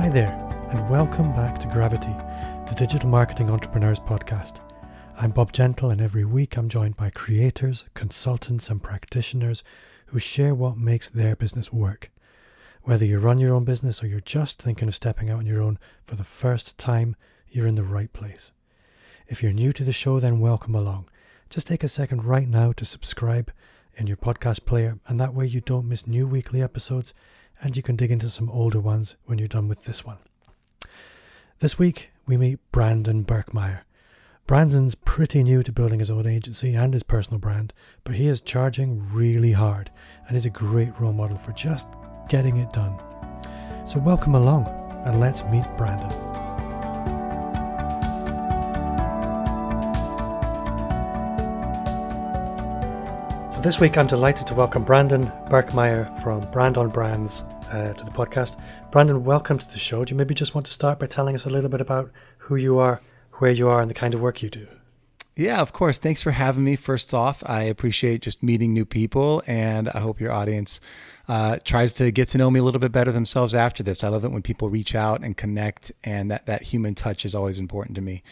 Hi there, and welcome back to Gravity, the Digital Marketing Entrepreneurs Podcast. I'm Bob Gentle, and every week I'm joined by creators, consultants, and practitioners who share what makes their business work. Whether you run your own business or you're just thinking of stepping out on your own for the first time, you're in the right place. If you're new to the show, then welcome along. Just take a second right now to subscribe in your podcast player, and that way you don't miss new weekly episodes and you can dig into some older ones when you're done with this one. This week, we meet Brandon Birkmeyer. Brandon's pretty new to building his own agency and his personal brand, but he is charging really hard and is a great role model for just getting it done. So, welcome along and let's meet Brandon. This week I'm delighted to welcome Brandon Birkmeyer from Brandon Brands uh, to the podcast. Brandon, welcome to the show. Do you maybe just want to start by telling us a little bit about who you are, where you are, and the kind of work you do? Yeah, of course. Thanks for having me. First off, I appreciate just meeting new people, and I hope your audience uh, tries to get to know me a little bit better themselves after this. I love it when people reach out and connect, and that, that human touch is always important to me.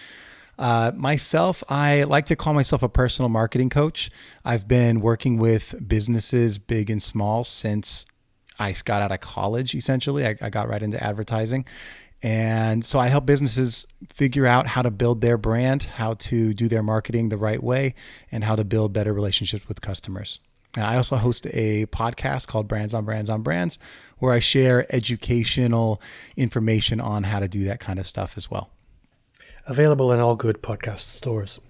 Uh, myself, I like to call myself a personal marketing coach. I've been working with businesses, big and small, since I got out of college, essentially. I, I got right into advertising. And so I help businesses figure out how to build their brand, how to do their marketing the right way, and how to build better relationships with customers. I also host a podcast called Brands on Brands on Brands, where I share educational information on how to do that kind of stuff as well. Available in all good podcast stores.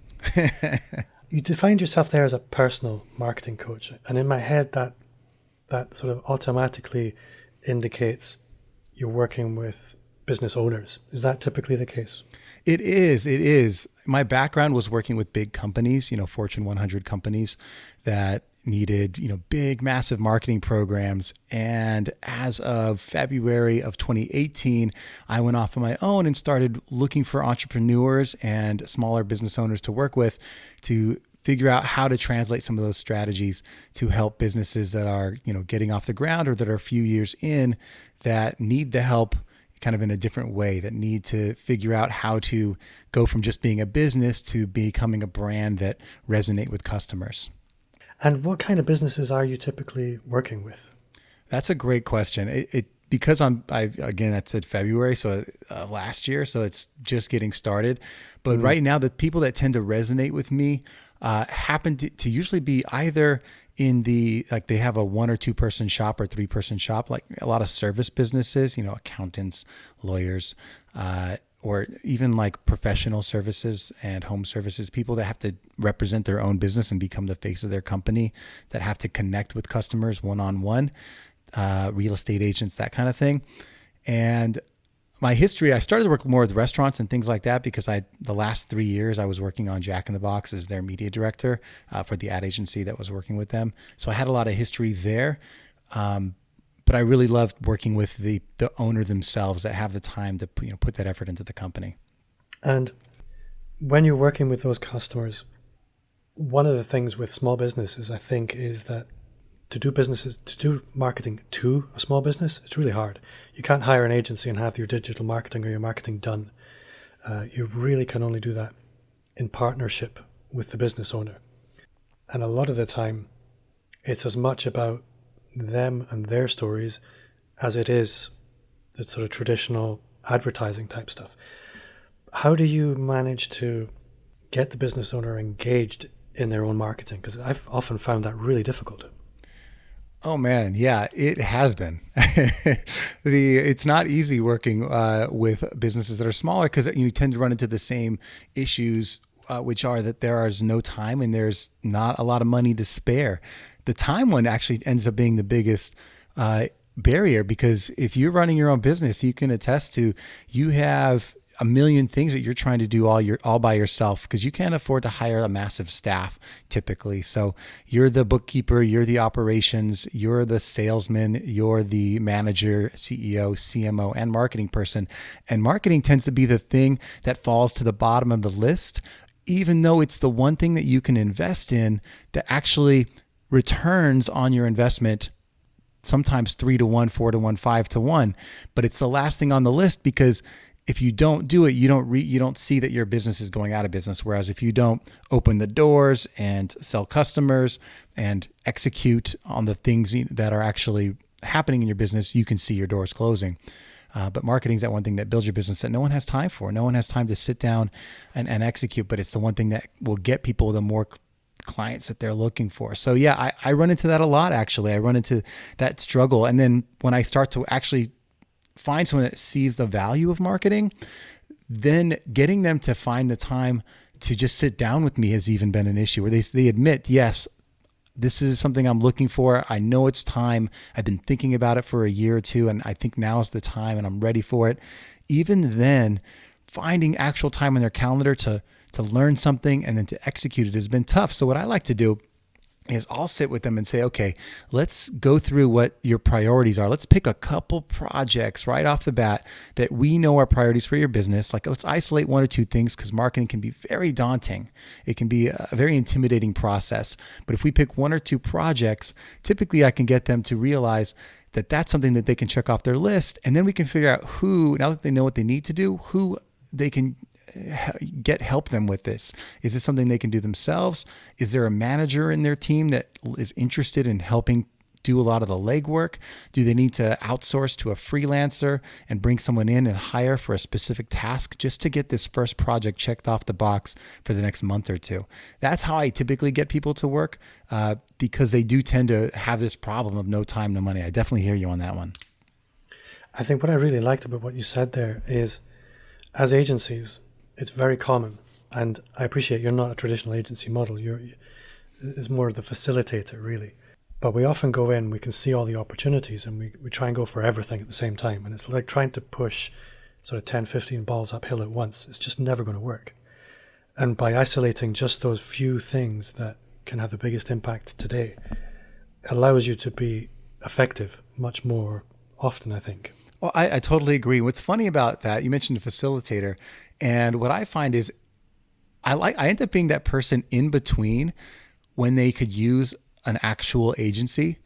you defined yourself there as a personal marketing coach. And in my head, that that sort of automatically indicates you're working with business owners. Is that typically the case? It is. It is. My background was working with big companies, you know, Fortune 100 companies that needed, you know, big, massive marketing programs. And as of February of 2018, I went off on my own and started looking for entrepreneurs and smaller business owners to work with to figure out how to translate some of those strategies to help businesses that are, you know, getting off the ground or that are a few years in that need the help kind of in a different way that need to figure out how to go from just being a business to becoming a brand that resonate with customers. And what kind of businesses are you typically working with? That's a great question. It, it because I'm I again I said February, so uh, last year, so it's just getting started. But mm-hmm. right now, the people that tend to resonate with me uh, happen to, to usually be either in the like they have a one or two person shop or three person shop like a lot of service businesses you know accountants lawyers uh, or even like professional services and home services people that have to represent their own business and become the face of their company that have to connect with customers one on one real estate agents that kind of thing and my history, I started to work more with restaurants and things like that because I the last three years I was working on Jack in the Box as their media director uh, for the ad agency that was working with them. So I had a lot of history there. Um, but I really loved working with the the owner themselves that have the time to you know put that effort into the company. And when you're working with those customers, one of the things with small businesses, I think, is that to do businesses to do marketing to a small business it's really hard. You can't hire an agency and have your digital marketing or your marketing done. Uh, you really can only do that in partnership with the business owner. And a lot of the time it's as much about them and their stories as it is the sort of traditional advertising type stuff how do you manage to get the business owner engaged in their own marketing because i've often found that really difficult Oh man, yeah, it has been. the it's not easy working uh, with businesses that are smaller because you tend to run into the same issues, uh, which are that there is no time and there's not a lot of money to spare. The time one actually ends up being the biggest uh, barrier because if you're running your own business, you can attest to you have a million things that you're trying to do all your all by yourself because you can't afford to hire a massive staff typically. So you're the bookkeeper, you're the operations, you're the salesman, you're the manager, CEO, CMO, and marketing person. And marketing tends to be the thing that falls to the bottom of the list, even though it's the one thing that you can invest in that actually returns on your investment sometimes three to one, four to one, five to one, but it's the last thing on the list because if you don't do it, you don't re, you don't see that your business is going out of business. Whereas if you don't open the doors and sell customers and execute on the things that are actually happening in your business, you can see your doors closing. Uh, but marketing is that one thing that builds your business that no one has time for. No one has time to sit down and, and execute, but it's the one thing that will get people the more clients that they're looking for. So yeah, I, I run into that a lot actually. I run into that struggle. And then when I start to actually find someone that sees the value of marketing, then getting them to find the time to just sit down with me has even been an issue where they, they admit, yes, this is something I'm looking for. I know it's time. I've been thinking about it for a year or two, and I think now is the time and I'm ready for it. Even then, finding actual time in their calendar to to learn something and then to execute it has been tough. So what I like to do is I'll sit with them and say, okay, let's go through what your priorities are. Let's pick a couple projects right off the bat that we know are priorities for your business. Like let's isolate one or two things because marketing can be very daunting. It can be a very intimidating process. But if we pick one or two projects, typically I can get them to realize that that's something that they can check off their list. And then we can figure out who, now that they know what they need to do, who they can get help them with this? Is this something they can do themselves? Is there a manager in their team that is interested in helping do a lot of the legwork? Do they need to outsource to a freelancer and bring someone in and hire for a specific task just to get this first project checked off the box for the next month or two? That's how I typically get people to work uh, because they do tend to have this problem of no time, no money. I definitely hear you on that one. I think what I really liked about what you said there is as agencies, it's very common, and I appreciate you're not a traditional agency model. You're it's more of the facilitator, really. But we often go in, we can see all the opportunities, and we, we try and go for everything at the same time. And it's like trying to push sort of 10, 15 balls uphill at once. It's just never going to work. And by isolating just those few things that can have the biggest impact today, allows you to be effective much more often, I think. Well, I, I totally agree. What's funny about that, you mentioned a facilitator, and what I find is I like I end up being that person in between when they could use an actual agency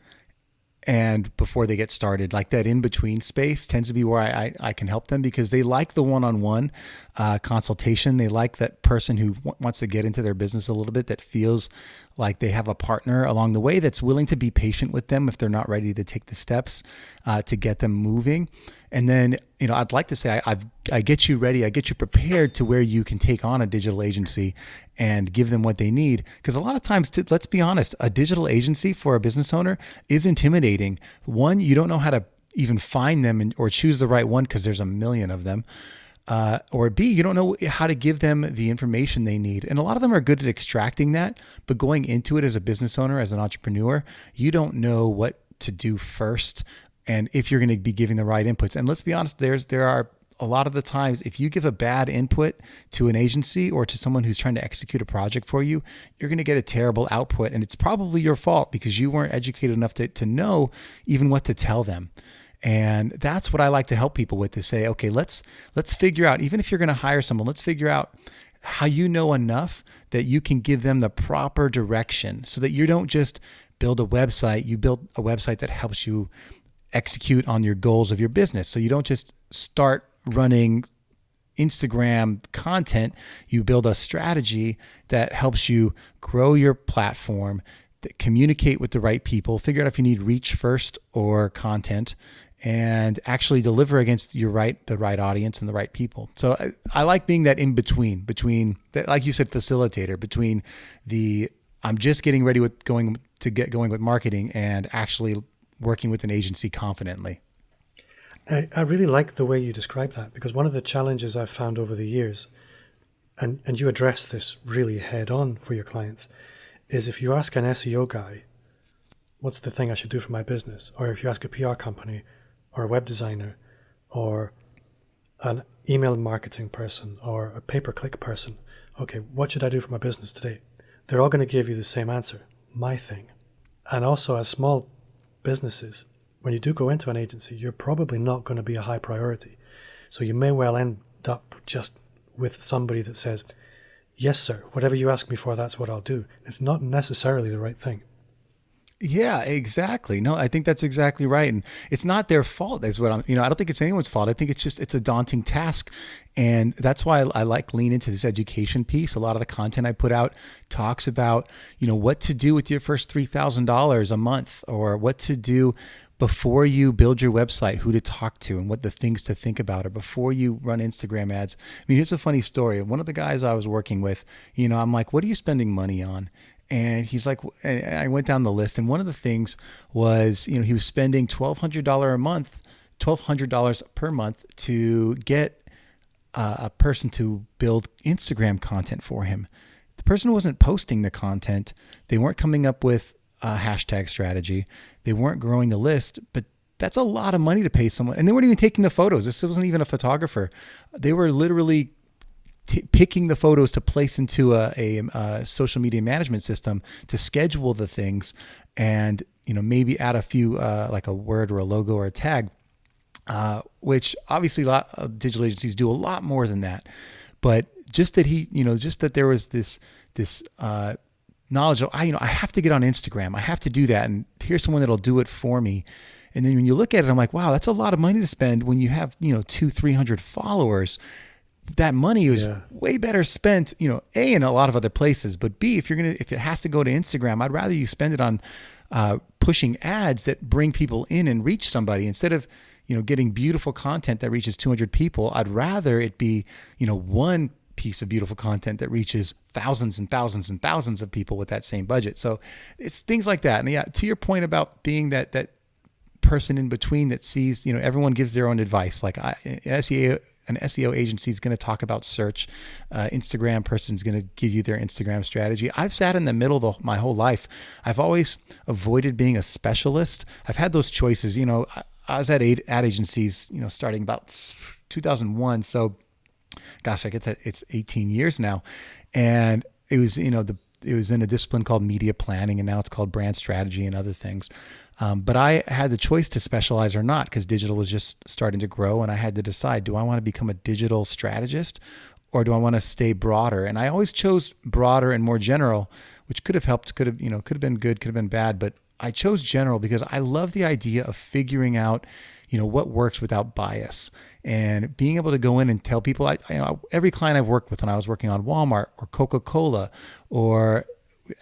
and before they get started like that in between space tends to be where I, I, I, can help them because they like the one-on-one uh, consultation they like that person who w- wants to get into their business a little bit that feels like they have a partner along the way that's willing to be patient with them if they're not ready to take the steps uh, to get them moving and then, you know, I'd like to say I, I've, I get you ready, I get you prepared to where you can take on a digital agency and give them what they need. Because a lot of times, to, let's be honest, a digital agency for a business owner is intimidating. One, you don't know how to even find them and, or choose the right one because there's a million of them. Uh, or B, you don't know how to give them the information they need. And a lot of them are good at extracting that, but going into it as a business owner, as an entrepreneur, you don't know what to do first and if you're going to be giving the right inputs. And let's be honest, there's there are a lot of the times if you give a bad input to an agency or to someone who's trying to execute a project for you, you're going to get a terrible output and it's probably your fault because you weren't educated enough to to know even what to tell them. And that's what I like to help people with to say, okay, let's let's figure out even if you're going to hire someone, let's figure out how you know enough that you can give them the proper direction so that you don't just build a website, you build a website that helps you execute on your goals of your business. So you don't just start running Instagram content, you build a strategy that helps you grow your platform, that communicate with the right people, figure out if you need reach first or content, and actually deliver against your right the right audience and the right people. So I, I like being that in between, between that, like you said, facilitator between the I'm just getting ready with going to get going with marketing and actually working with an agency confidently. I, I really like the way you describe that because one of the challenges I've found over the years, and, and you address this really head on for your clients, is if you ask an SEO guy, what's the thing I should do for my business? Or if you ask a PR company or a web designer or an email marketing person or a pay per click person, okay, what should I do for my business today? They're all going to give you the same answer my thing. And also, as small businesses, when you do go into an agency, you're probably not going to be a high priority. So you may well end up just with somebody that says, Yes, sir, whatever you ask me for, that's what I'll do. It's not necessarily the right thing. Yeah, exactly. No, I think that's exactly right. And it's not their fault. That's what I'm, you know, I don't think it's anyone's fault. I think it's just, it's a daunting task. And that's why I, I like lean into this education piece. A lot of the content I put out talks about, you know, what to do with your first $3,000 a month or what to do before you build your website, who to talk to and what the things to think about, or before you run Instagram ads. I mean, here's a funny story. One of the guys I was working with, you know, I'm like, what are you spending money on? And he's like and i went down the list and one of the things was you know he was spending $1200 a month $1200 per month to get uh, a person to build instagram content for him. The person wasn't posting the content. They weren't coming up with a hashtag strategy. They weren't growing the list but that's a lot of money to pay someone. And they weren't even taking the photos. This wasn't even a photographer. They were literally t- picking the photos to place into a, a, a, social media management system to schedule the things and you know maybe add a few uh, like a word or a logo or a tag uh, which obviously a lot of digital agencies do a lot more than that. But just that he you know just that there was this this uh, knowledge of I you know I have to get on Instagram. I have to do that and here's someone that'll do it for me. And then when you look at it I'm like wow that's a lot of money to spend when you have you know two three hundred followers that money is yeah. way better spent, you know, A in a lot of other places, but B, if you're going to, if it has to go to Instagram, I'd rather you spend it on uh, pushing ads that bring people in and reach somebody instead of, you know, getting beautiful content that reaches 200 people. I'd rather it be, you know, one piece of beautiful content that reaches thousands and thousands and thousands of people with that same budget. So it's things like that. And yeah, to your point about being that, that, person in between that sees you know everyone gives their own advice like I, SEO an SEO agency is going to talk about search. Uh, Instagram person is going to give you their Instagram strategy. I've sat in the middle the, my whole life. I've always avoided being a specialist. I've had those choices. You know, I, I was at ad, ad agencies, you know, starting about 2001. So, gosh, I get that it's 18 years now, and it was you know the it was in a discipline called media planning, and now it's called brand strategy and other things. Um, but I had the choice to specialize or not because digital was just starting to grow, and I had to decide: do I want to become a digital strategist, or do I want to stay broader? And I always chose broader and more general, which could have helped, could have you know, could have been good, could have been bad, but I chose general because I love the idea of figuring out, you know, what works without bias and being able to go in and tell people. I, I you know, every client I've worked with when I was working on Walmart or Coca Cola or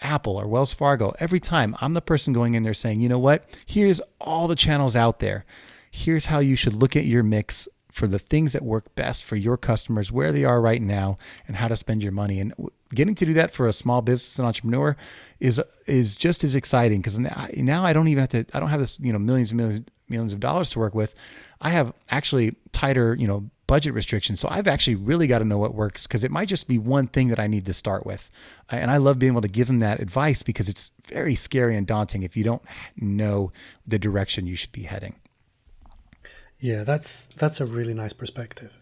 Apple or Wells Fargo, every time I'm the person going in there saying, you know what, here's all the channels out there. Here's how you should look at your mix for the things that work best for your customers, where they are right now, and how to spend your money. And getting to do that for a small business and entrepreneur is is just as exciting because now I don't even have to. I don't have this you know millions and millions millions of dollars to work with. I have actually tighter you know budget restrictions. So I've actually really got to know what works because it might just be one thing that I need to start with. And I love being able to give them that advice because it's very scary and daunting if you don't know the direction you should be heading. Yeah, that's that's a really nice perspective.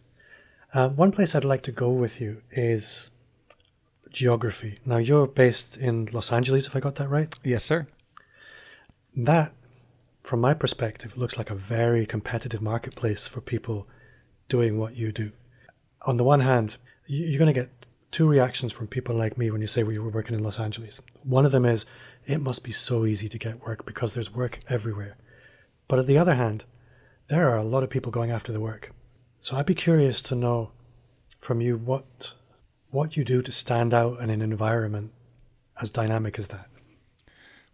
Uh, one place I'd like to go with you is geography. Now you're based in Los Angeles, if I got that right. Yes, sir. That, from my perspective, looks like a very competitive marketplace for people doing what you do. On the one hand, you're going to get two reactions from people like me when you say we were working in Los Angeles. One of them is, it must be so easy to get work because there's work everywhere. But on the other hand, there are a lot of people going after the work. So I'd be curious to know from you what what you do to stand out in an environment as dynamic as that.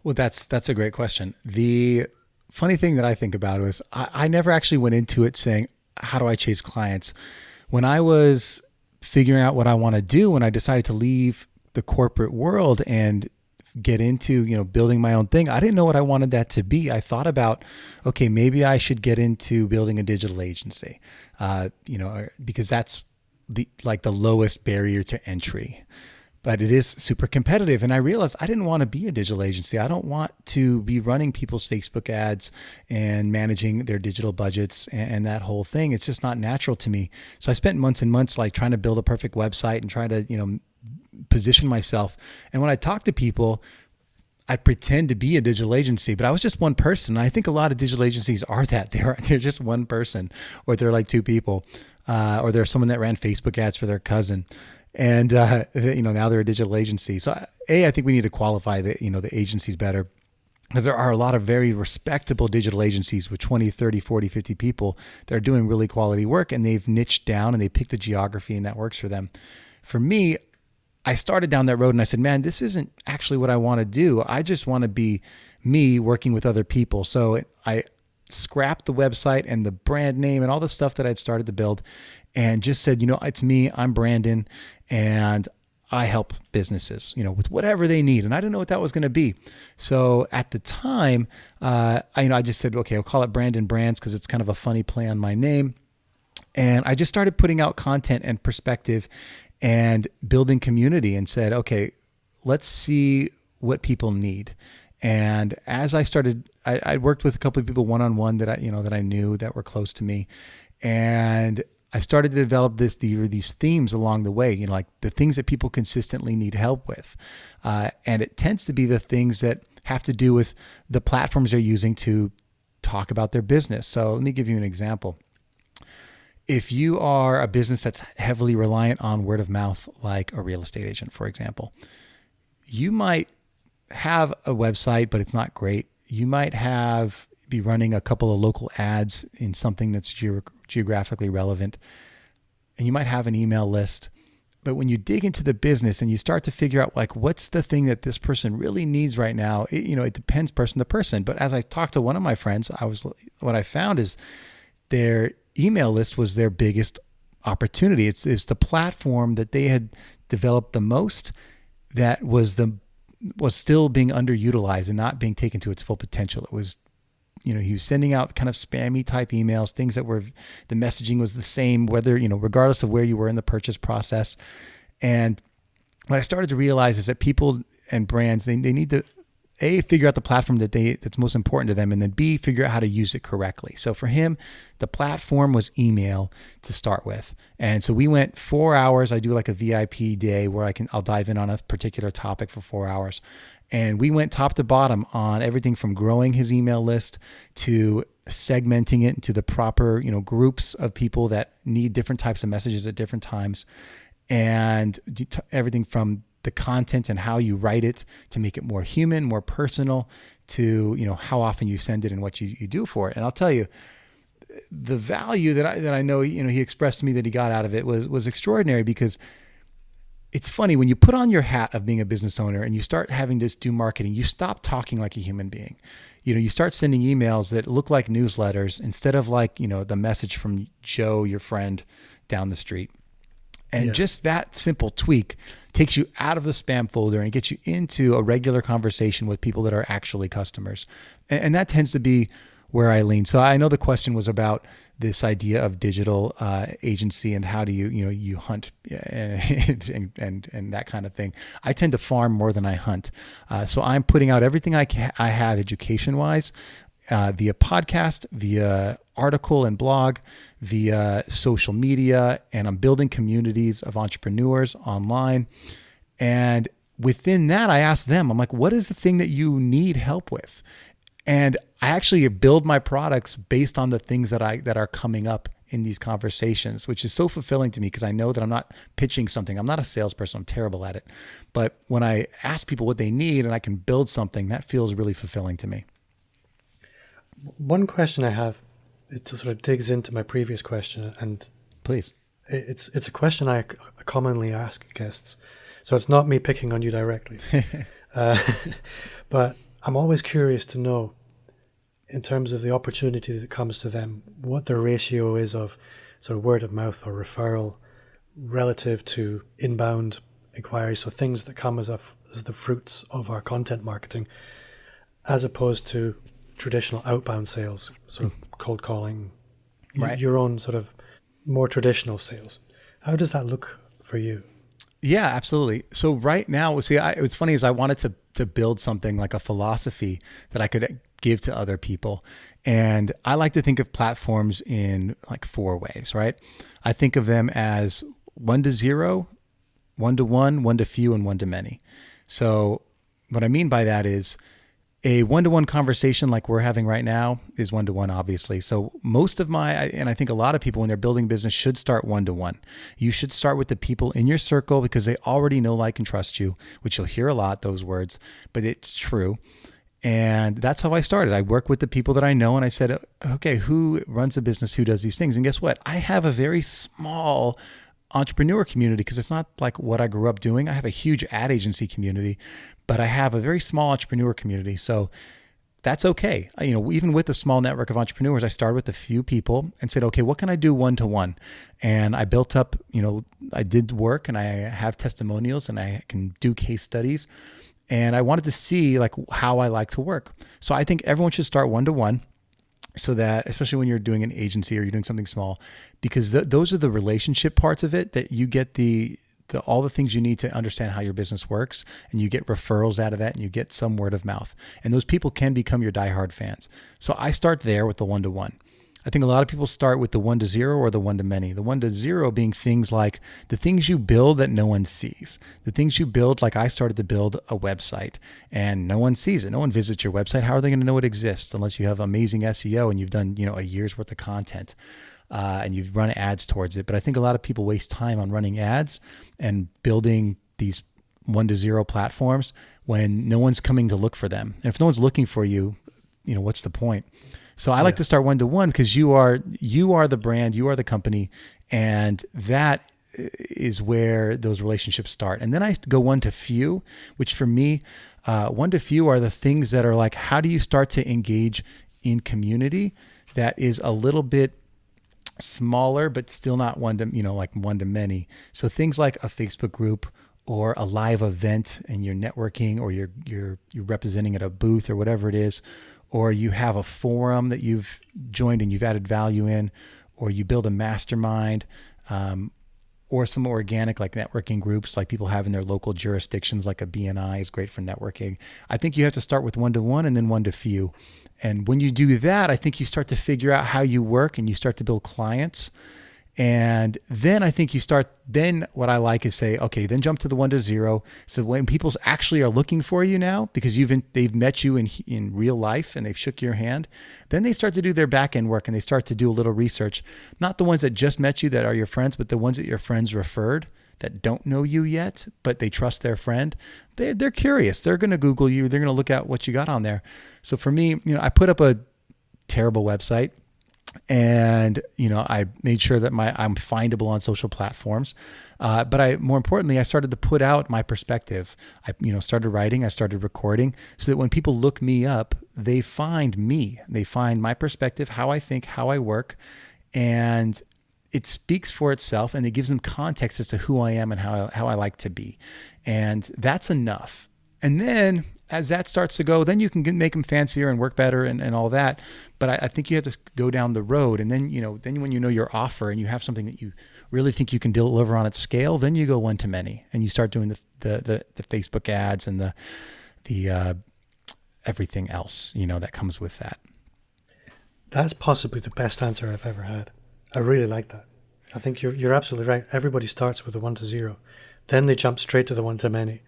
Well, that's that's a great question. The funny thing that I think about is I, I never actually went into it saying how do I chase clients? When I was figuring out what I want to do, when I decided to leave the corporate world and get into you know building my own thing i didn't know what i wanted that to be i thought about okay maybe i should get into building a digital agency uh, you know because that's the like the lowest barrier to entry but it is super competitive. And I realized I didn't want to be a digital agency. I don't want to be running people's Facebook ads and managing their digital budgets and, and, that whole thing. It's just not natural to me. So I spent months and months like trying to build a perfect website and trying to, you know, position myself. And when I talk to people, I pretend to be a digital agency, but I was just one person. I think a lot of digital agencies are that. They're they're just one person, or they're like two people, uh, or they're someone that ran Facebook ads for their cousin and uh, you know now they're a digital agency. So a I think we need to qualify the you know the agencies better. because there are a lot of very respectable digital agencies with 20 30 40 50 people that are doing really quality work and they've niched down and they pick the geography and that works for them for me i started down that road and i said man this isn't actually what i want to do i just want to be me working with other people so i scrapped the website and the brand name and all the stuff that i'd started to build and just said you know it's me i'm brandon and I help businesses, you know, with whatever they need. And I didn't know what that was going to be. So at the time, uh, I, you know, I just said, okay, I'll call it Brandon Brands because it's kind of a funny play on my name. And I just started putting out content and perspective and building community and said, okay, let's see what people need. And as I started, I, I worked with a couple of people one on one that I, you know, that I knew that were close to me. And I started to develop this the, these themes along the way, you know, like the things that people consistently need help with, uh, and it tends to be the things that have to do with the platforms they're using to talk about their business. So let me give you an example. If you are a business that's heavily reliant on word of mouth, like a real estate agent, for example, you might have a website, but it's not great. You might have be running a couple of local ads in something that's ge- geographically relevant. And you might have an email list. But when you dig into the business and you start to figure out like what's the thing that this person really needs right now, it, you know, it depends person to person. But as I talked to one of my friends, I was what I found is their email list was their biggest opportunity. It's it's the platform that they had developed the most that was the was still being underutilized and not being taken to its full potential. It was you know, he was sending out kind of spammy type emails, things that were the messaging was the same, whether, you know, regardless of where you were in the purchase process. And what I started to realize is that people and brands, they, they need to a figure out the platform that they that's most important to them and then b figure out how to use it correctly. So for him the platform was email to start with. And so we went four hours. I do like a vip day where i can i'll dive in on a particular topic for four hours and we went top to bottom on everything from growing his email list to segmenting it into the proper, you know, groups of people that need different types of messages at different times. And everything from the content and how you write it to make it more human, more personal, to you know how often you send it and what you, you do for it. And I'll tell you, the value that I that I know you know he expressed to me that he got out of it was was extraordinary because it's funny when you put on your hat of being a business owner and you start having to do marketing, you stop talking like a human being. You know, you start sending emails that look like newsletters instead of like, you know, the message from Joe, your friend down the street. And yeah. just that simple tweak takes you out of the spam folder and gets you into a regular conversation with people that are actually customers. And, and that tends to be where I lean. So I know the question was about this idea of digital uh, agency and how do you you know you hunt and, and, and and that kind of thing. I tend to farm more than I hunt, uh, so I'm putting out everything I can, I have education wise. Uh, via podcast, via article and blog, via social media, and I'm building communities of entrepreneurs online. And within that, I ask them, I'm like, what is the thing that you need help with? And I actually build my products based on the things that I that are coming up in these conversations, which is so fulfilling to me because I know that I'm not pitching something. I'm not a salesperson. I'm terrible at it. But when I ask people what they need and I can build something, that feels really fulfilling to me. One question I have, it sort of digs into my previous question, and please, it's it's a question I commonly ask guests. So it's not me picking on you directly, uh, but I'm always curious to know, in terms of the opportunity that comes to them, what the ratio is of sort of word of mouth or referral relative to inbound inquiries, so things that come as, a, as the fruits of our content marketing, as opposed to traditional outbound sales, sort of cold calling, right. your own sort of more traditional sales. How does that look for you? Yeah, absolutely. So right now, see, I, what's funny is I wanted to to build something like a philosophy that I could give to other people, and I like to think of platforms in like four ways. Right? I think of them as one to zero, one to one, one to few, and one to many. So what I mean by that is a one-to-one conversation like we're having right now is one-to-one obviously so most of my and i think a lot of people when they're building business should start one-to-one you should start with the people in your circle because they already know like and trust you which you'll hear a lot those words but it's true And that's how I started. I work with the people that I know and I said, okay, who runs a business? Who does these things? And guess what? I have a very small entrepreneur community because it's not like what I grew up doing. I have a huge ad agency community, but I have a very small entrepreneur community. So that's okay. You know, even with a small network of entrepreneurs, I started with a few people and said, okay, what can I do one to one? And I built up, you know, I did work and I have testimonials and I can do case studies. And I wanted to see like how I like to work. So I think everyone should start one to one so that especially when you're doing an agency or you're doing something small because th- those are the relationship parts of it that you get the the, all the things you need to understand how your business works, and you get referrals out of that, and you get some word of mouth. And those people can become your diehard fans. So I start there with the one to one. I think a lot of people start with the one to zero or the one to many. The one to zero being things like the things you build that no one sees. The things you build, like I started to build a website and no one sees it. No one visits your website. How are they going to know it exists unless you have amazing SEO and you've done, you know, a year's worth of content? uh, and you've run ads towards it. But I think a lot of people waste time on running ads and building these one to zero platforms when no one's coming to look for them. And if no one's looking for you, you know, what's the point? So I yeah. like to start one to one because you are you are the brand, you are the company, and that is where those relationships start. And then I go one to few, which for me, uh, one to few are the things that are like, how do you start to engage in community that is a little bit smaller, but still not one to, you know, like one to many. So things like a Facebook group or a live event and you're networking or you're, you're, you're representing at a booth or whatever it is, or you have a forum that you've joined and you've added value in, or you build a mastermind, um, or some organic like networking groups like people have in their local jurisdictions like a bni is great for networking. I think you have to start with one to one and then one to few and when you do that i think you start to figure out how you work and you start to build clients and then I think you start, then what I like is say, okay, then jump to the one to zero. So when people actually are looking for you now, because you've, they've met you in, in real life and they've shook your hand, then they start to do their back end work and they start to do a little research. Not the ones that just met you that are your friends, but the ones that your friends referred that don't know you yet, but they trust their friend. They, they're curious. They're going to Google you. They're going to look at what you got on there. So for me, you know, I put up a terrible website and you know i made sure that my i'm findable on social platforms. Uh, but i more importantly i started to put out my perspective. I you know started writing i started recording so that when people look me up they find me. They find my perspective how i think how i work. And it speaks for itself and it gives them context as to who i am and how I, how I like to be. And that's enough. And then as that starts to go, then you can get, make them fancier and work better and, and all that. But I, I, think you have to go down the road. And then, you know, then when you know your offer and you have something that you really think you can deliver on at scale, then you go one to many and you start doing the, the, the, the Facebook ads and the, the, uh, everything else, you know, that comes with that. That's possibly the best answer I've ever had. I really like that. I think you're, you're absolutely right. Everybody starts with the one to zero. Then they jump straight to the one to many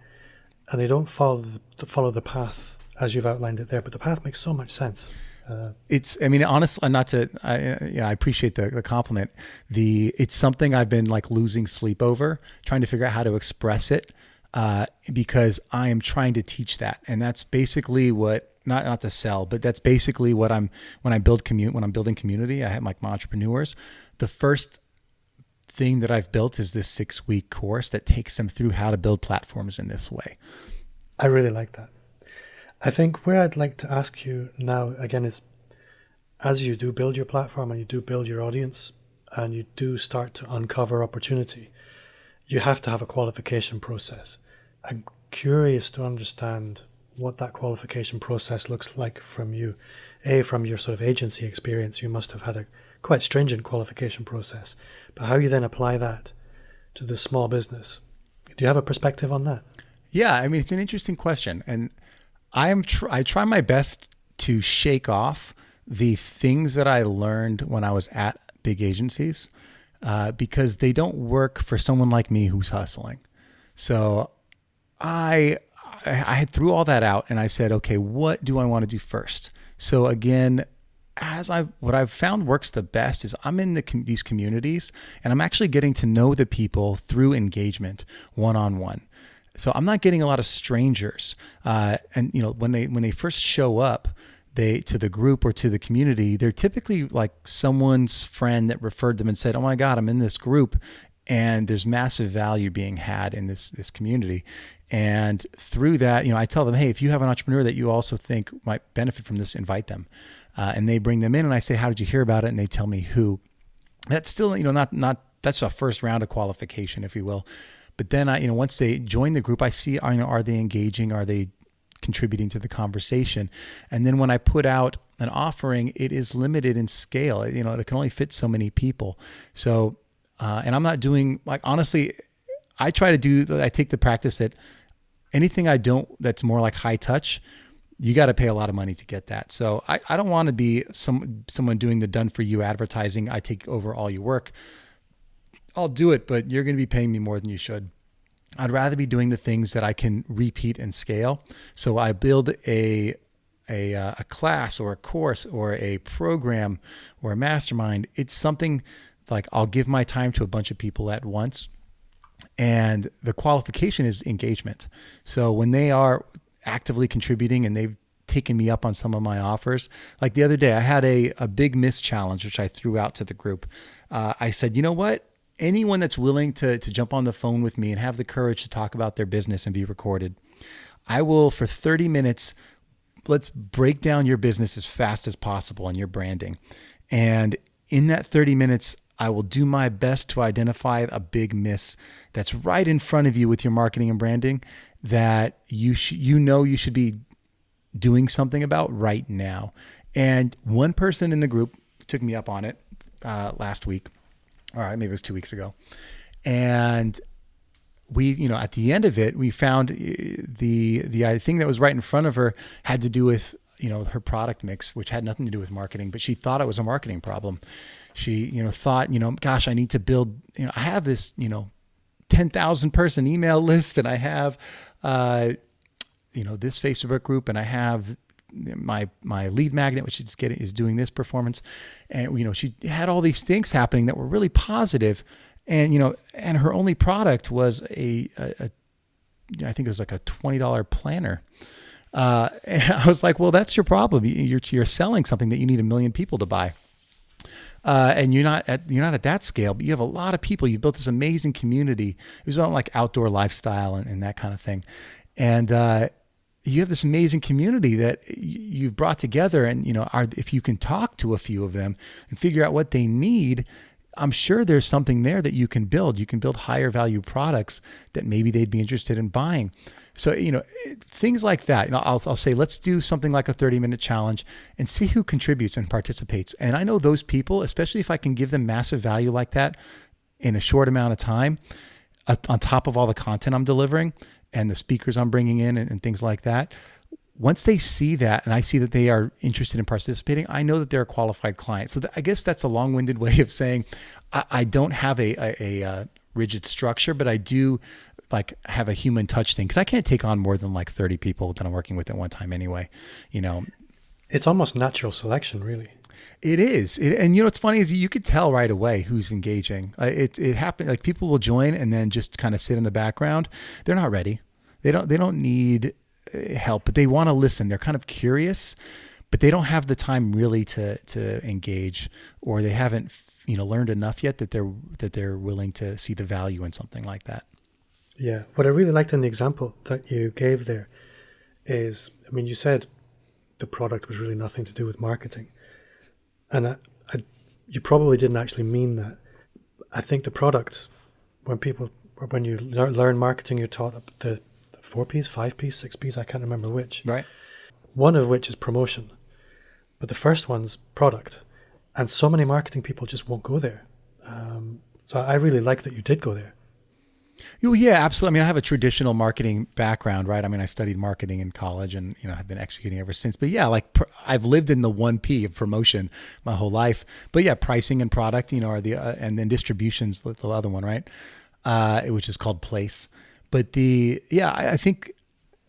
and they don't follow the, follow the path as you've outlined it there. But the path makes so much sense. Uh, it's i mean honestly not to I, yeah i appreciate the, the compliment the it's something i've been like losing sleep over trying to figure out how to express it uh, because i am trying to teach that and that's basically what not not to sell but that's basically what i'm when i build commute when i'm building community i have like my entrepreneurs the first thing that I've built is this six week course that takes them through how to build platforms in this way. I really like that. I think where I'd like to ask you now again is as you do build your platform and you do build your audience and you do start to uncover opportunity, you have to have a qualification process. I'm curious to understand what that qualification process looks like from you. A, from your sort of agency experience, you must have had a quite stringent qualification process. But how you then apply that to the small business? Do you have a perspective on that? Yeah, I mean it's an interesting question, and I am tr- I try my best to shake off the things that I learned when I was at big agencies uh, because they don't work for someone like me who's hustling. So I I threw all that out and I said, okay, what do I want to do first? So again, as I what I've found works the best is I'm in the these communities and I'm actually getting to know the people through engagement one on one. so I'm not getting a lot of strangers. Uh, and you know, when they when they first show up, they to the group or to the community, they're typically like someone's friend that referred them and said, "Oh my God, I'm in this group, and there's massive value being had in this this community." And through that, you know, I tell them, "Hey, if you have an entrepreneur that you also think might benefit from this, invite them." Uh, and they bring them in, and I say, "How did you hear about it?" And they tell me who. That's still, you know, not not that's a first round of qualification, if you will. But then I, you know, once they join the group, I see, are, you know, are they engaging? Are they contributing to the conversation. And then when I put out an offering, it is limited in scale. You know, it can only fit so many people. So, uh, and I'm not doing like honestly, I try to do. I take the practice that anything I don't that's more like high touch, you got to pay a lot of money to get that. So I, I don't want to be some someone doing the done for you advertising. I take over all your work. I'll do it, but you're going to be paying me more than you should. I'd rather be doing the things that I can repeat and scale. So I build a a, uh, a class or a course or a program or a mastermind. It's something like I'll give my time to a bunch of people at once. And the qualification is engagement. So when they are actively contributing and they've taken me up on some of my offers, like the other day, I had a, a big miss challenge, which I threw out to the group. Uh, I said, you know what? anyone that's willing to, to jump on the phone with me and have the courage to talk about their business and be recorded, I will, for 30 minutes, let's break down your business as fast as possible and your branding. And in that 30 minutes, I will do my best to identify a big miss that's right in front of you with your marketing and branding that you sh- you know you should be doing something about right now. And one person in the group took me up on it uh, last week all right, maybe it was two weeks ago. And we, you know, at the end of it, we found uh, the the thing that was right in front of her had to do with you know her product mix, which had nothing to do with marketing, but she thought it was a marketing problem. She, you know, thought, you know, gosh, I need to build. You know, I have this, you know, ten thousand person email list, and I have, uh, you know, this Facebook group, and I have my my lead magnet, which is getting is doing this performance, and you know she had all these things happening that were really positive, and you know, and her only product was a, a, a I think it was like a twenty dollar planner. Uh, and I was like, well, that's your problem. You're you're selling something that you need a million people to buy. Uh, and you're not at you're not at that scale, but you have a lot of people. You've built this amazing community. It was about like outdoor lifestyle and, and that kind of thing. And uh, you have this amazing community that you've brought together and you know are, if you can talk to a few of them and figure out what they need i'm sure there's something there that you can build you can build higher value products that maybe they'd be interested in buying so you know things like that you know I'll, I'll say let's do something like a 30 minute challenge and see who contributes and participates and i know those people especially if i can give them massive value like that in a short amount of time uh, on top of all the content i'm delivering and the speakers I'm bringing in and, and things like that. Once they see that and I see that they are interested in participating, I know that they're a qualified client. So th- I guess that's a long winded way of saying I, I don't have a, a, a, uh, rigid structure, but I do like have a human touch thing because I can't take on more than like 30 people that I'm working with at one time anyway. You know, it's almost natural selection, really. It is, it, and you know what's funny is you could tell right away who's engaging. Uh, it it happened like people will join and then just kind of sit in the background. They're not ready. They don't they don't need uh, help, but they want to listen. They're kind of curious, but they don't have the time really to to engage, or they haven't you know learned enough yet that they're that they're willing to see the value in something like that. Yeah, what I really liked in the example that you gave there is, I mean, you said the product was really nothing to do with marketing. And I, I, you probably didn't actually mean that. I think the product, when people, when you learn marketing, you're taught the, the four P's, five P's, six P's, I can't remember which. Right. One of which is promotion. But the first one's product. And so many marketing people just won't go there. Um, so I really like that you did go there. Oh, yeah, absolutely. I mean, I have a traditional marketing background, right? I mean, I studied marketing in college and, you know, I've been executing ever since. But yeah, like pr- I've lived in the 1P of promotion my whole life. But yeah, pricing and product, you know, are the, uh, and then distribution's the, the other one, right? Uh, which is called place. But the, yeah, I, I think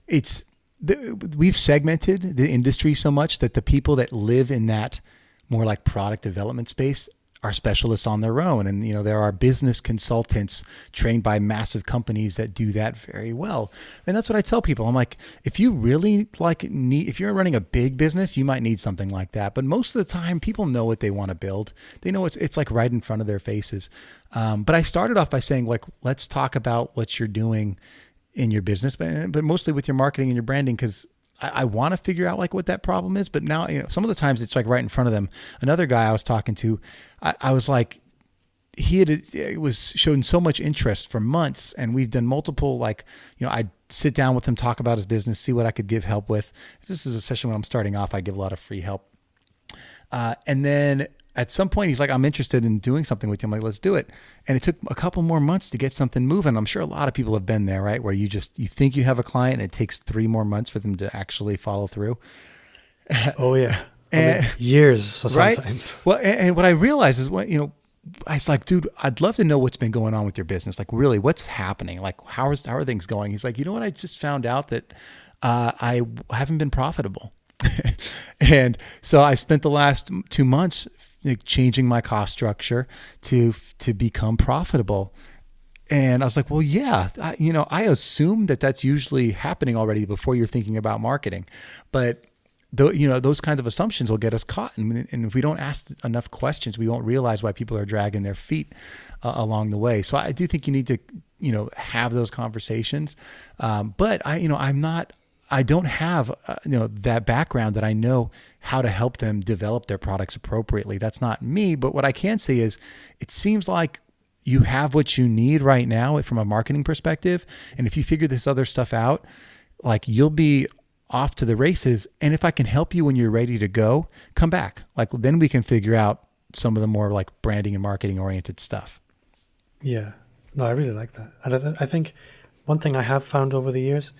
it's, the, we've segmented the industry so much that the people that live in that more like product development space are specialists on their own. And you know there are business consultants trained by massive companies that do that very well. And that's what i tell people. I'm like if you really like need if you're running a big business you might need something like that. But most of the time people know what they want to build. They know it's it's like right in front of their faces. Um, but i started off by saying like let's talk about what you're doing in your business but, but mostly with your marketing and your branding because I, I want to figure out like what that problem is, but now you know some of the times it's like right in front of them. Another guy I was talking to, I, I was like, he had it was showing so much interest for months, and we've done multiple like you know I'd sit down with him, talk about his business, see what I could give help with. This is especially when I'm starting off, I give a lot of free help. Uh, and then at some point he's like, I'm interested in doing something with you. I'm like, let's do it. And it took a couple more months to get something moving. I'm sure a lot of people have been there, right? Where you just you think you have a client and it takes three more months for them to actually follow through. Oh yeah. and, years so sometimes. Right? Well, and, and what I realized is what, you know, I was like, dude, I'd love to know what's been going on with your business. Like, really, what's happening? Like, how is how are things going? He's like, you know what? I just found out that uh, I haven't been profitable, and so I spent the last two months like changing my cost structure to to become profitable. And I was like, well, yeah, I, you know, I assume that that's usually happening already before you're thinking about marketing, but though you know those kinds of assumptions will get us caught. And, and, if we don't ask enough questions we won't realize why people are dragging their feet uh, along the way. So i do think you need to you know have those conversations. Um, but i you know i'm not I don't have uh, you know that background that I know how to help them develop their products appropriately. That's not me, but what I can say is it seems like you have what you need right now from a marketing perspective and if you figure this other stuff out, like you'll be off to the races and if I can help you when you're ready to go, come back. Like then we can figure out some of the more like branding and marketing oriented stuff. Yeah. No, I really like that. And I, I think one thing I have found over the years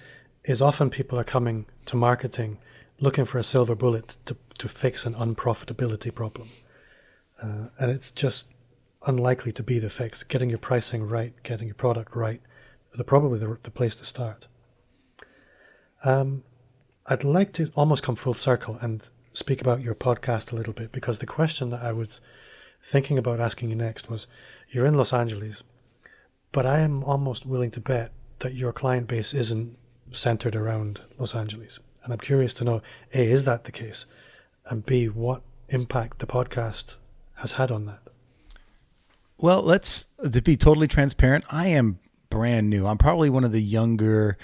is often people are coming to marketing looking for a silver bullet to, to fix an unprofitability problem. Uh, and it's just unlikely to be the fix. Getting your pricing right, getting your product right, are probably the, the place to start. Um, I'd like to almost come full circle and speak about your podcast a little bit because the question that I was thinking about asking you next was you're in Los Angeles, but I am almost willing to bet that your client base isn't centered around Los Angeles. And I'm curious to know A, is that the case? And B, what impact the podcast has had on that? Well, let's to be totally transparent, I am brand new. I'm probably one of the younger,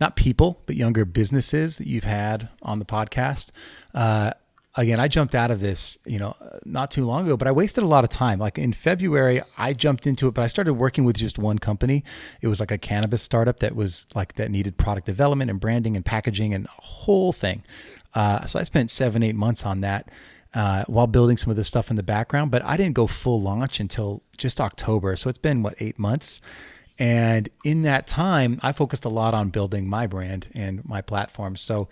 not people, but younger businesses that you've had on the podcast. Uh, again, I jumped out of this, you know, not too long ago, but I wasted a lot of time. Like in February, I jumped into it, but I started working with just one company. It was like a cannabis startup that was like that needed product development and branding and packaging and a whole thing. Uh, so I spent seven, eight months on that. Uh, while building some of this stuff in the background, but I didn't go full launch until just October. So it's been what eight months, and in that time, I focused a lot on building my brand and my platform. So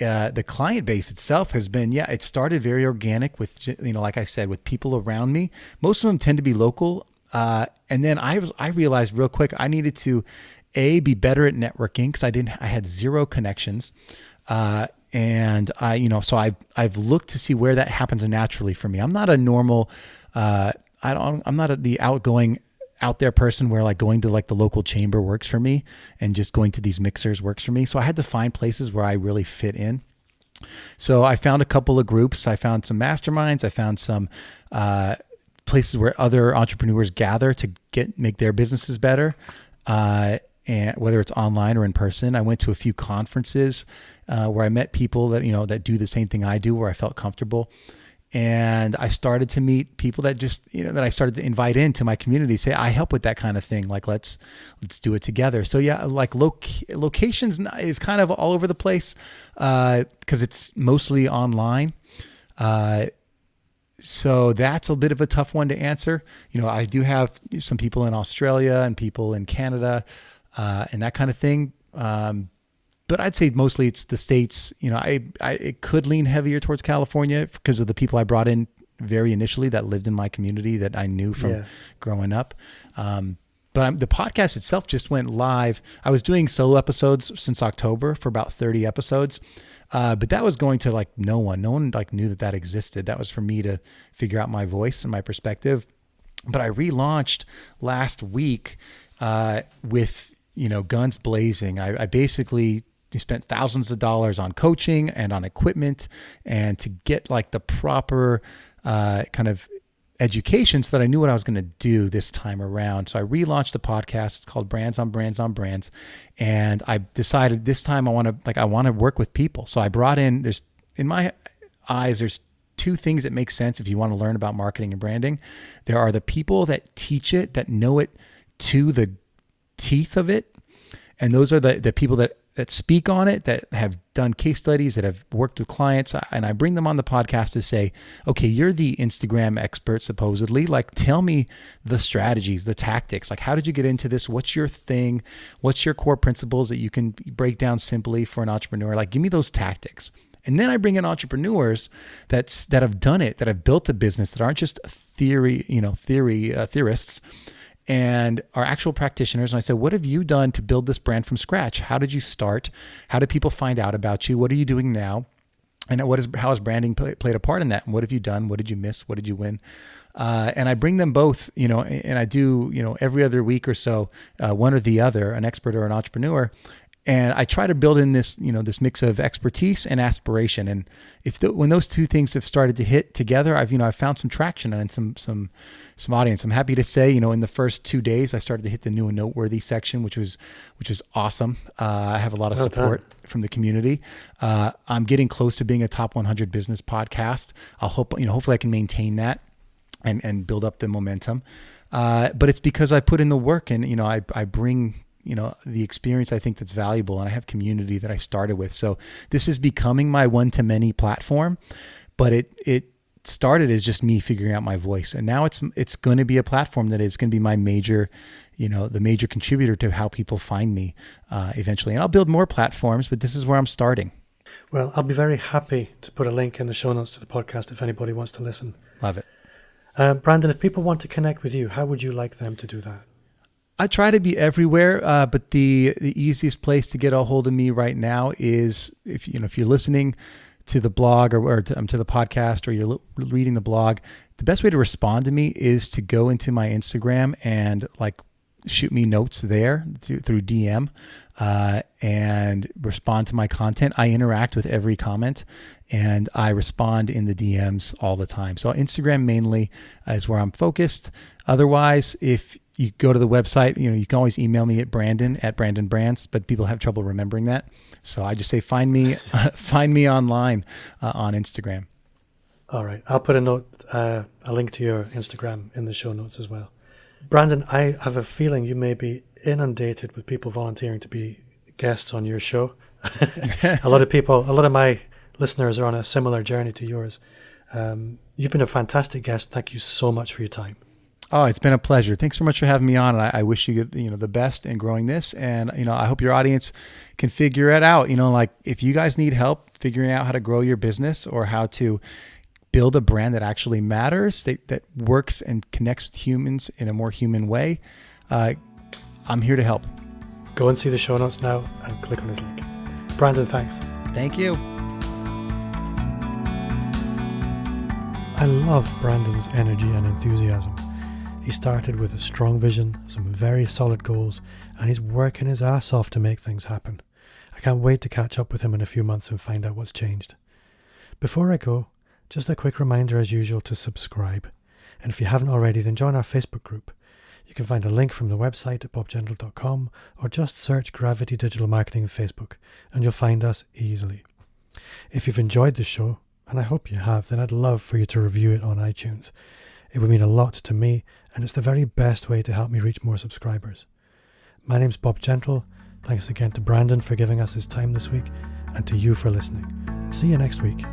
uh, the client base itself has been yeah it started very organic with you know like i said with people around me. Most of them tend to be local uh, and then i was i realized real quick i needed to a be better at networking because i didn't i had zero connections uh, and i you know so i i've looked to see where that happens naturally for me. I'm not a normal uh, i don't i'm not a, the outgoing out there person where like going to like the local chamber works for me and just going to these mixers works for me. So I had to find places where I really fit in. So I found a couple of groups. I found some masterminds. I found some uh, places where other entrepreneurs gather to get make their businesses better. Uh, and whether it's online or in person, I went to a few conferences uh, where I met people that you know that do the same thing I do, where I felt comfortable and I started to meet people that just you know that I started to invite into my community. Say I help with that kind of thing. Like let's let's do it together. So yeah, like loc- locations is kind of all over the place because uh, it's mostly online. Uh, so that's a bit of a tough one to answer. You know, I do have some people in Australia and people in Canada uh, and that kind of thing. Um, but I'd say mostly it's the states. You know, I, I it could lean heavier towards California because of the people I brought in very initially that lived in my community that I knew from yeah. growing up. Um, but I'm, the podcast itself just went live. I was doing solo episodes since October for about 30 episodes. Uh, but that was going to like no one. No one like knew that that existed. That was for me to figure out my voice and my perspective. But I relaunched last week uh, with you know guns blazing. I, I basically spent thousands of dollars on coaching and on equipment and to get like the proper uh, kind of education so that I knew what I was going to do this time around. So I relaunched the podcast. It's called Brands on Brands on Brands. And I decided this time I want to like I want to work with people. So I brought in there's in my eyes there's two things that make sense if you want to learn about marketing and branding. There are the people that teach it that know it to the teeth of it. And those are the the people that that speak on it, that have done case studies, that have worked with clients, and I bring them on the podcast to say, okay, you're the Instagram expert, supposedly. Like, tell me the strategies, the tactics. Like, how did you get into this? What's your thing? What's your core principles that you can break down simply for an entrepreneur? Like, give me those tactics. And then I bring in entrepreneurs that's that have done it, that have built a business, that aren't just theory, you know, theory uh, theorists and are actual practitioners. And I said, What have you done to build this brand from scratch? How did you start? How did people find out about you? What are you doing now? And what is how has branding play, played a part in that? And what have you done? What did you miss? What did you win? Uh, and I bring them both, you know, and I do, you know, every other week or so, uh, one or the other, an expert or an entrepreneur, and I try to build in this, you know, this mix of expertise and aspiration. And if the, when those two things have started to hit together, I've you know I've found some traction and some some some audience. I'm happy to say, you know, in the first two days, I started to hit the new and noteworthy section, which was which was awesome. Uh, I have a lot of support okay. from the community. Uh, I'm getting close to being a top 100 business podcast. I'll hope you know hopefully I can maintain that and and build up the momentum. Uh, but it's because I put in the work and you know I I bring you know the experience I think that's valuable, and I have community that I started with. So this is becoming my one to many platform, but it it started as just me figuring out my voice, and now it's it's going to be a platform that is going to be my major you know the major contributor to how people find me uh, eventually. And i'll build more platforms but this is where i'm starting. Well i'll be very happy to put a link in the show notes to the podcast if anybody wants to listen. Love it. Uh, brandon if people want to connect with you how would you like them to do that I try to be everywhere, uh, but the the easiest place to get a hold of me right now is if you know if you're listening to the blog or, or to, um, to the podcast or you're reading the blog, the best way to respond to me is to go into my Instagram and like shoot me notes there to, through DM uh, and respond to my content. I interact with every comment and I respond in the DMs all the time. So Instagram mainly is where I'm focused. Otherwise, if you go to the website, you know, you can always email me at Brandon at Brandon Brands, but people have trouble remembering that. So I just say find me, find me online uh, on Instagram. All right, I'll put a note, uh, a link to your Instagram in the show notes as well. Brandon, I have a feeling you may be inundated with people volunteering to be guests on your show. a lot of people, a lot of my listeners are on a similar journey to yours. Um, you've been a fantastic guest. Thank you so much for your time. Oh, it's been a pleasure. Thanks so much for having me on, and I, I, wish you you know the best in growing this. And you know, I hope your audience can figure it out. You know, like if you guys need help figuring out how to grow your business or how to build a brand that actually matters, that, that works and connects with humans in a more human way, uh, I'm here to help. Go and see the show notes now and click on his link. Brandon, thanks. Thank you. I love Brandon's energy and enthusiasm. He started with a strong vision, some very solid goals, and he's working his ass off to make things happen. I can't wait to catch up with him in a few months and find out what's changed. Before I go, just a quick reminder as usual to subscribe. And if you haven't already, then join our Facebook group. You can find a link from the website at bobgentle.com or just search Gravity Digital Marketing on Facebook and you'll find us easily. If you've enjoyed the show, and I hope you have, then I'd love for you to review it on iTunes. It would mean a lot to me, and it's the very best way to help me reach more subscribers. My name's Bob Gentle. Thanks again to Brandon for giving us his time this week, and to you for listening. see you next week.